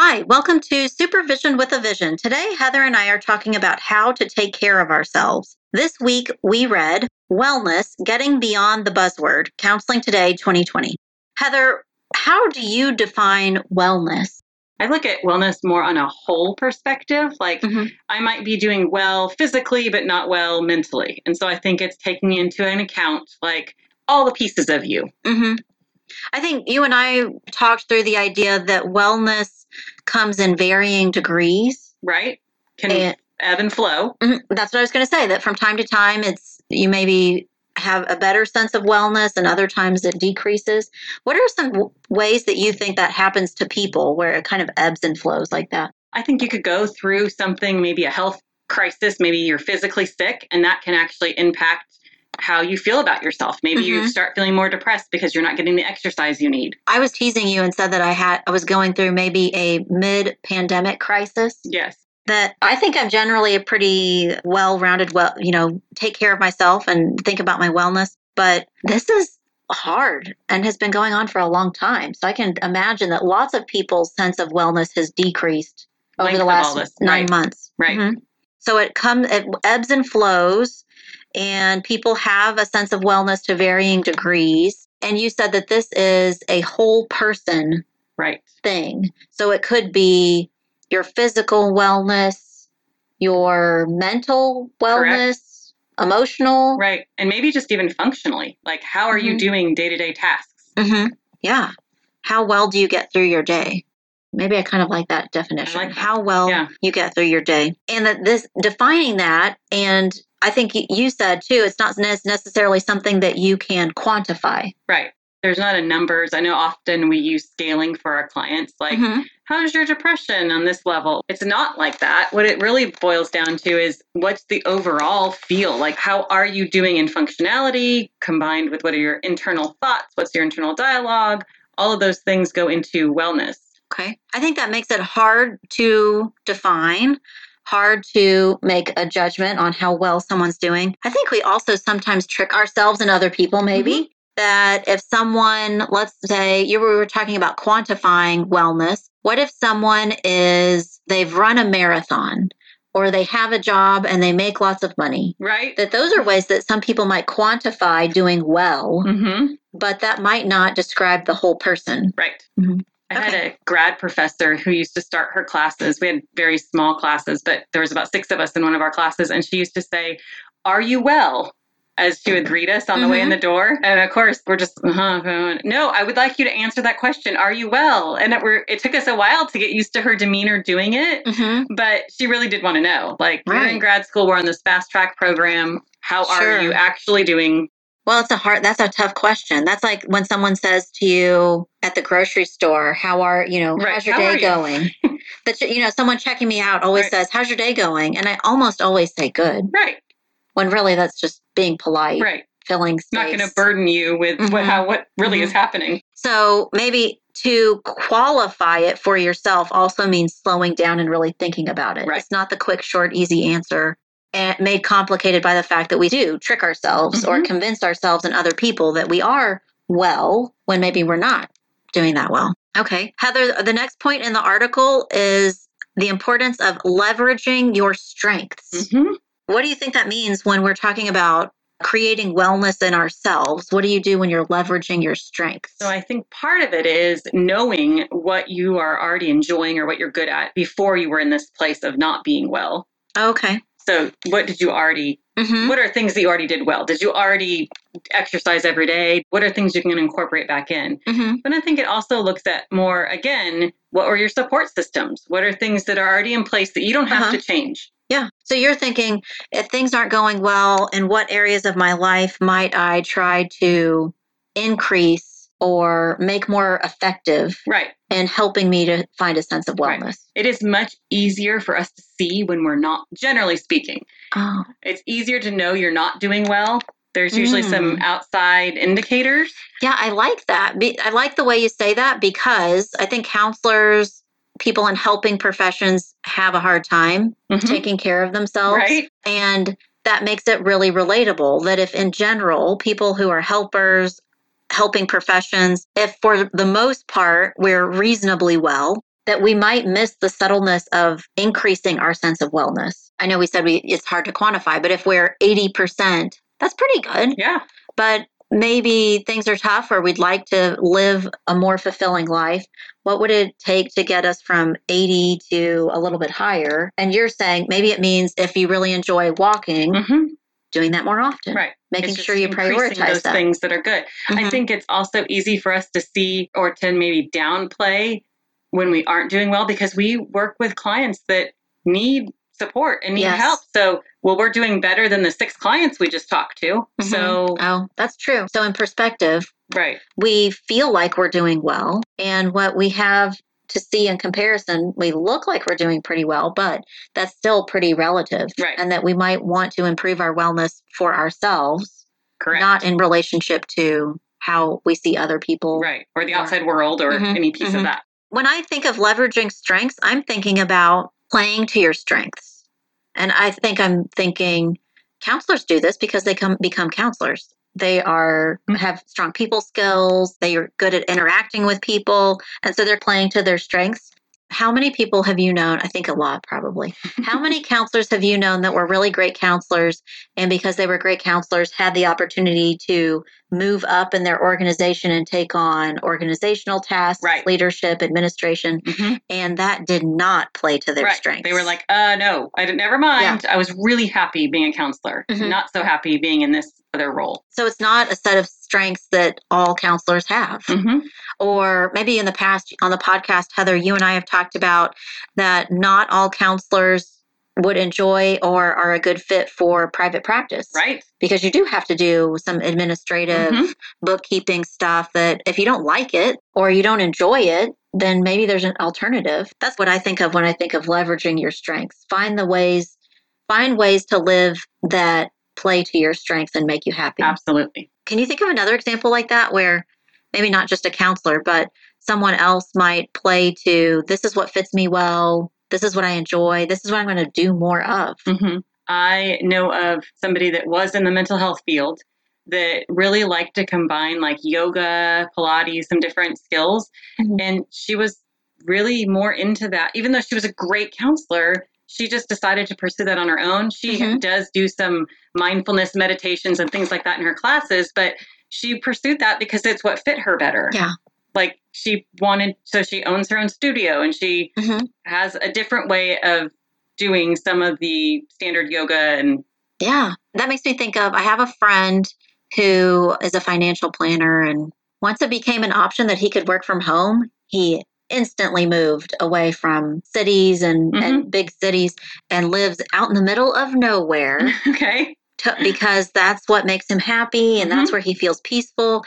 Hi, welcome to Supervision with a Vision. Today, Heather and I are talking about how to take care of ourselves. This week, we read Wellness Getting Beyond the Buzzword Counseling Today 2020. Heather, how do you define wellness? I look at wellness more on a whole perspective. Like Mhm. I might be doing well physically, but not well mentally. And so I think it's taking into an account like all the pieces of you. hmm I think you and I talked through the idea that wellness comes in varying degrees. right? Can And ebb and flow. Mhm. that's what I was going to say, that from time to time, it's you maybe have a better sense of wellness and other times it decreases. What are some w- ways that you think that happens to people where it kind of ebbs and flows like that? I think you could go through something, maybe a health crisis, maybe you're physically sick, and that can actually impact how you feel about yourself. Maybe you Mhm. start feeling more depressed because you're not getting the exercise you need. I was teasing you and said that I had I was going through maybe a mid-pandemic crisis. Yes. That I think I'm generally a pretty well-rounded, well, you know, take care of myself and think about my wellness. But this is hard and has been going on for a long time. So I can imagine that lots of people's sense of wellness has decreased over Length the last this, nine right. months. Right. Mhm. So it comes, it ebbs and flows, and people have a sense of wellness to varying degrees. And you said that this is a whole person Right. thing. So it could be your physical wellness, your mental wellness, emotional. Right. And maybe just even functionally. Like, how are you Mhm. doing day to day tasks? hmm Yeah. How well do you get through your day? Maybe I kind of like that definition. Like that. How well Yeah. you get through your day. And that this defining that and I think you said too, it's not necessarily something that you can quantify. Right. There's not a numbers. I know often we use scaling for our clients, like, Mhm. how's your depression on this level? It's not like that. What it really boils down to is what's the overall feel? Like, how are you doing in functionality combined with what are your internal thoughts? What's your internal dialogue? All of those things go into wellness. Okay. I think that makes it hard to define, hard to make a judgment on how well someone's doing. I think we also sometimes trick ourselves and other people, maybe. That if someone, let's say, you were talking about quantifying wellness. What if someone is, they've run a marathon or they have a job and they make lots of money? Right? That those are ways that some people might quantify doing well, Mm-hmm. but that might not describe the whole person. Right. Mhm. I had a grad professor who used to start her classes. We had very small classes, but there was about six of us in one of our classes, and she used to say, "Are you well?" As she would greet us on the way in the door, and of course we're just, uh-huh, no. I would like you to answer that question. Are you well? And it, were, it took us a while to get used to her demeanor doing it, Mm-hmm. but she really did want to know. Like we're in grad school, we're on this fast track program. How Sure. are you actually doing? Well, it's a hard, that's a tough question. That's like when someone says to you at the grocery store, how are, you know, Right, how's your how day you? going? but, you know, someone checking me out always Right. says, how's your day going? And I almost always say good, Right, when really that's just being polite, right. filling space. Not going to burden you with what, Mhm. how what really is happening. So maybe to qualify it for yourself also means slowing down and really thinking about it. Right. It's not the quick, short, easy answer. And made complicated by the fact that we do trick ourselves or Mhm. convince ourselves and other people that we are well when maybe we're not doing that well. Okay. Heather, the next point in the article is the importance of leveraging your strengths. hmm What do you think that means when we're talking about creating wellness in ourselves? What do you do when you're leveraging your strengths? So I think part of it is knowing what you are already enjoying or what you're good at before you were in this place of not being well. okay. So what did you already hmm what are things that you already did well? Did you already exercise every day? What are things you can incorporate back in? hmm But I think it also looks at more again, what are your support systems? What are things that are already in place that you don't have Uh-huh. to change? Yeah. So you're thinking if things aren't going well, in what areas of my life might I try to increase or make more effective Right. and helping me to find a sense of Right. wellness? It is much easier for us to see when we're not generally speaking. Oh, It's easier to know you're not doing well. There's usually some Mm. outside indicators. yeah. I like that. I like the way you say that because I think counselors, people in helping professions have a hard time Mhm. taking care of themselves. Right? And that makes it really relatable that if, in general, people who are helpers, helping professions, if for the most part we're reasonably well, that we might miss the subtleness of increasing our sense of wellness. I know we said we, it's hard to quantify, but if we're 80%, that's pretty good. Yeah. But maybe things are tough or we'd like to live a more fulfilling life. What would it take to get us from 80 to a little bit higher? And you're saying maybe it means if you really enjoy walking, hmm doing that more often. Right. Making sure you prioritize those that. things that are good. I Mhm. think it's also easy for us to see or to maybe downplay when we aren't doing well because we work with clients that need support and need Yes. help. So, well, we're doing better than the six clients we just talked to. Mhm. So, Oh, that's true. So, in perspective, right. we feel like we're doing well. And what we have to see in comparison, we look like we're doing pretty well, but that's still pretty relative. Right. And that we might want to improve our wellness for ourselves, Correct. not in relationship to how we see other people. right. Or the outside world or Mhm, any piece mhm. of that. When I think of leveraging strengths, I'm thinking about playing to your strengths. And I think I'm thinking counselors do this because they come become counselors. They are Mhm. have strong people skills, they are good at interacting with people, and so they're playing to their strengths. How many people have you known? I think a lot probably. How many counselors have you known that were really great counselors and because they were great counselors had the opportunity to move up in their organization and take on organizational tasks, Right. leadership, administration, Mhm. and that did not play to their right. strengths. They were like, uh, no, I didn't, never mind. I was really happy being a counselor, Mhm. not so happy being in this other role. so it's not a set of strengths that all counselors have. hmm Or maybe in the past on the podcast, Heather, you and I have talked about that not all counselors would enjoy or are a good fit for private practice. Right. Because you do have to do some administrative Mhm. bookkeeping stuff that if you don't like it or you don't enjoy it, then maybe there's an alternative. That's what I think of when I think of leveraging your strengths. Find the ways find ways to live that play to your strengths and make you happy. Absolutely. Can you think of another example like that where maybe not just a counselor, but someone else might play to this is what fits me well, this is what I enjoy, this is what I'm going to do more of? hmm I know of somebody that was in the mental health field that really liked to combine like yoga, Pilates, some different skills. Mhm. And she was really more into that. Even though she was a great counselor, she just decided to pursue that on her own. She Mhm. does do some mindfulness meditations and things like that in her classes, but she pursued that because it's what fit her better. Yeah. Like she wanted, so she owns her own studio and she hmm has a different way of doing some of the standard yoga and Yeah. That makes me think of I have a friend who is a financial planner, and once it became an option that he could work from home, he instantly moved away from cities and, and big cities and lives out in the middle of nowhere. okay to, because that's what makes him happy and that's where he feels peaceful.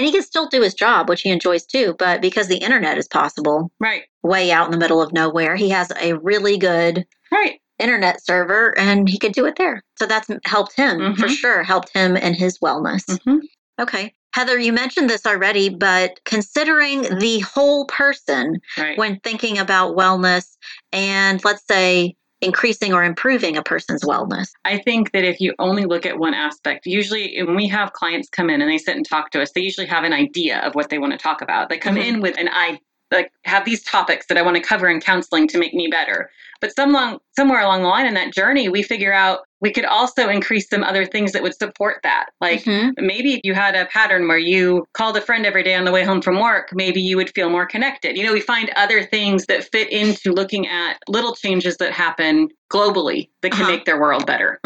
And he can still do his job, which he enjoys too. But because the internet is possible, right way out in the middle of nowhere, he has a really good right internet server and he could do it there. So that's helped him for Mhm. sure, helped him in his wellness. hmm Okay. Heather, you mentioned this already, but considering the whole person right when thinking about wellness and let's say increasing or improving a person's wellness. i think that if you only look at one aspect usually when we have clients come in and they sit and talk to us they usually have an idea of what they want to talk about they come Mhm. in with an i like have these topics that i want to cover in counseling to make me better but some long, somewhere along the line in that journey we figure out we could also increase some other things that would support that like Mhm. maybe if you had a pattern where you called a friend every day on the way home from work, maybe you would feel more connected. You know, we find other things that fit into looking at little changes that happen globally that can Uh-huh. make their world better.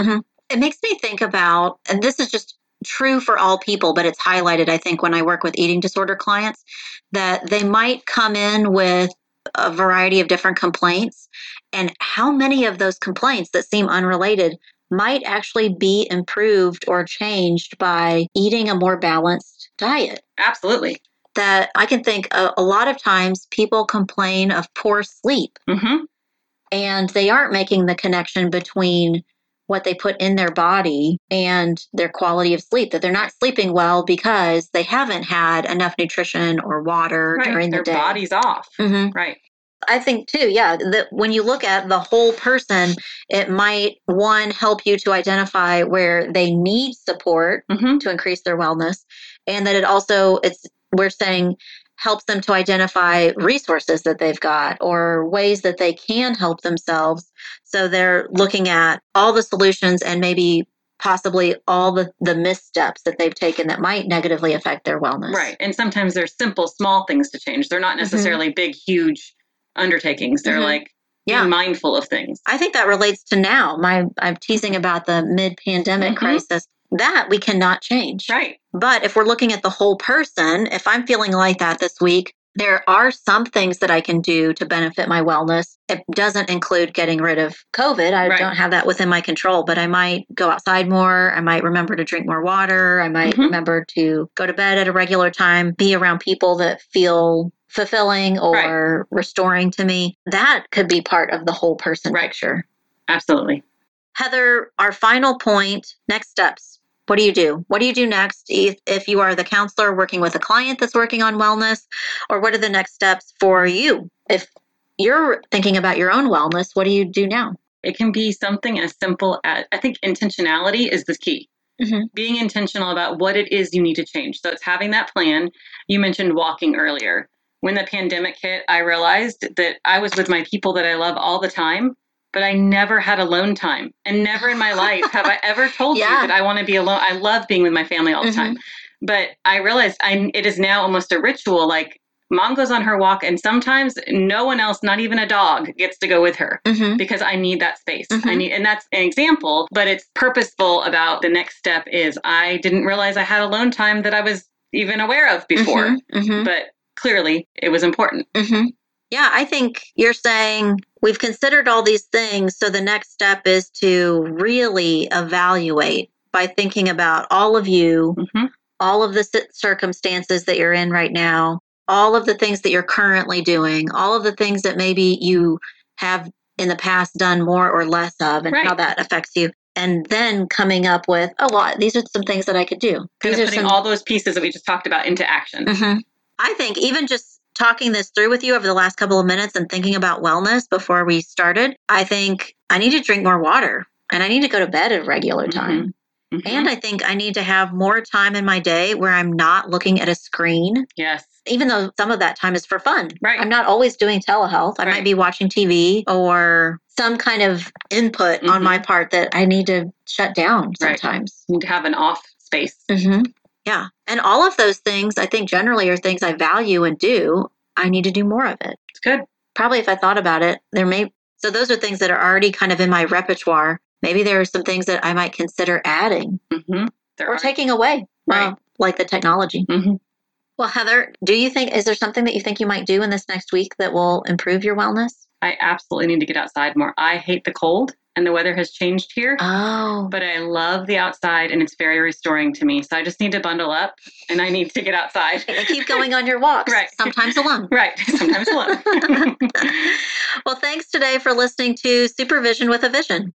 it makes me think about, and this is just true for all people, but it's highlighted, I think, when I work with eating disorder clients, that they might come in with a variety of different complaints. And how many of those complaints that seem unrelated might actually be improved or changed by eating a more balanced diet? Absolutely. That I can think a, a lot of times people complain of poor sleep hmm and they aren't making the connection between what they put in their body and their quality of sleep that they're not sleeping well because they haven't had enough nutrition or water Right. during the Their day Their body's off. hmm Right. i think too yeah that when you look at the whole person it might one help you to identify where they need support hmm to increase their wellness and that it also it's we're saying helps them to identify resources that they've got or ways that they can help themselves. So they're looking at all the solutions and maybe possibly all the, the missteps that they've taken that might negatively affect their wellness. Right. And sometimes they're simple, small things to change. They're not Mm-hmm. necessarily big, huge undertakings. They're Mhm. like Yeah. being mindful of things. I think that relates to now. My I'm teasing about the mid-pandemic Mhm. crisis. That we cannot change. Right. But if we're looking at the whole person, if I'm feeling like that this week, there are some things that I can do to benefit my wellness. It doesn't include getting rid of COVID. I Right. don't have that within my control, but I might go outside more. I might remember to drink more water. I might Mhm. remember to go to bed at a regular time, be around people that feel fulfilling or restoring to me. That could be part of the whole person Right. picture. Absolutely. Heather, our final point next steps. What do you do? What do you do next if, if you are the counselor working with a client that's working on wellness? Or what are the next steps for you? If you're thinking about your own wellness, what do you do now? It can be something as simple as I think intentionality is the key. Mhm. Being intentional about what it is you need to change. So it's having that plan. You mentioned walking earlier. When the pandemic hit, I realized that I was with my people that I love all the time, but I never had alone time. And never in my life have I ever told Yeah. you that I want to be alone. I love being with my family all the Mhm. time. But I realized I, it is now almost a ritual. Like mom goes on her walk, and sometimes no one else, not even a dog, gets to go with her Mm-hmm. because I need that space. I Mhm. need, and that's an example, but it's purposeful about the next step is I didn't realize I had alone time that I was even aware of before, hmm but clearly it was important. hmm Yeah, I think you're saying we've considered all these things. So the next step is to really evaluate by thinking about all of you, hmm all of the circumstances that you're in right now, all of the things that you're currently doing, all of the things that maybe you have in the past done more or less of, and how that affects you. And then coming up with, oh, well, these are some things that I could do. These are putting some all those pieces that we just talked about into action. Mhm. I think even just talking this through with you over the last couple of minutes and thinking about wellness before we started, I think I need to drink more water and I need to go to bed at a regular Mhm. time. Mhm. And I think I need to have more time in my day where I'm not looking at a screen, yes, even though some of that time is for fun. Right. I'm not always doing telehealth. I might be watching TV or some kind of input on Mhm. my part that I need to shut down Right. sometimes. need to have an off space. hmm Yeah. And all of those things, I think generally are things I value and do. I need to do more of it. It's good. Probably if I thought about it, there may, so those are things that are already kind of in my repertoire. Maybe there are some things that I might consider adding hmm or are. taking away, Right. uh, like the technology. Mhm. Well, Heather, do you think, is there something that you think you might do in this next week that will improve your wellness? I absolutely need to get outside more. I hate the cold, and the weather has changed here. Oh, but I love the outside and it's very restoring to me. So I just need to bundle up and I need to get outside. and keep going on your walks, Right. sometimes alone. Right. Sometimes alone. well, thanks today for listening to Supervision with a Vision.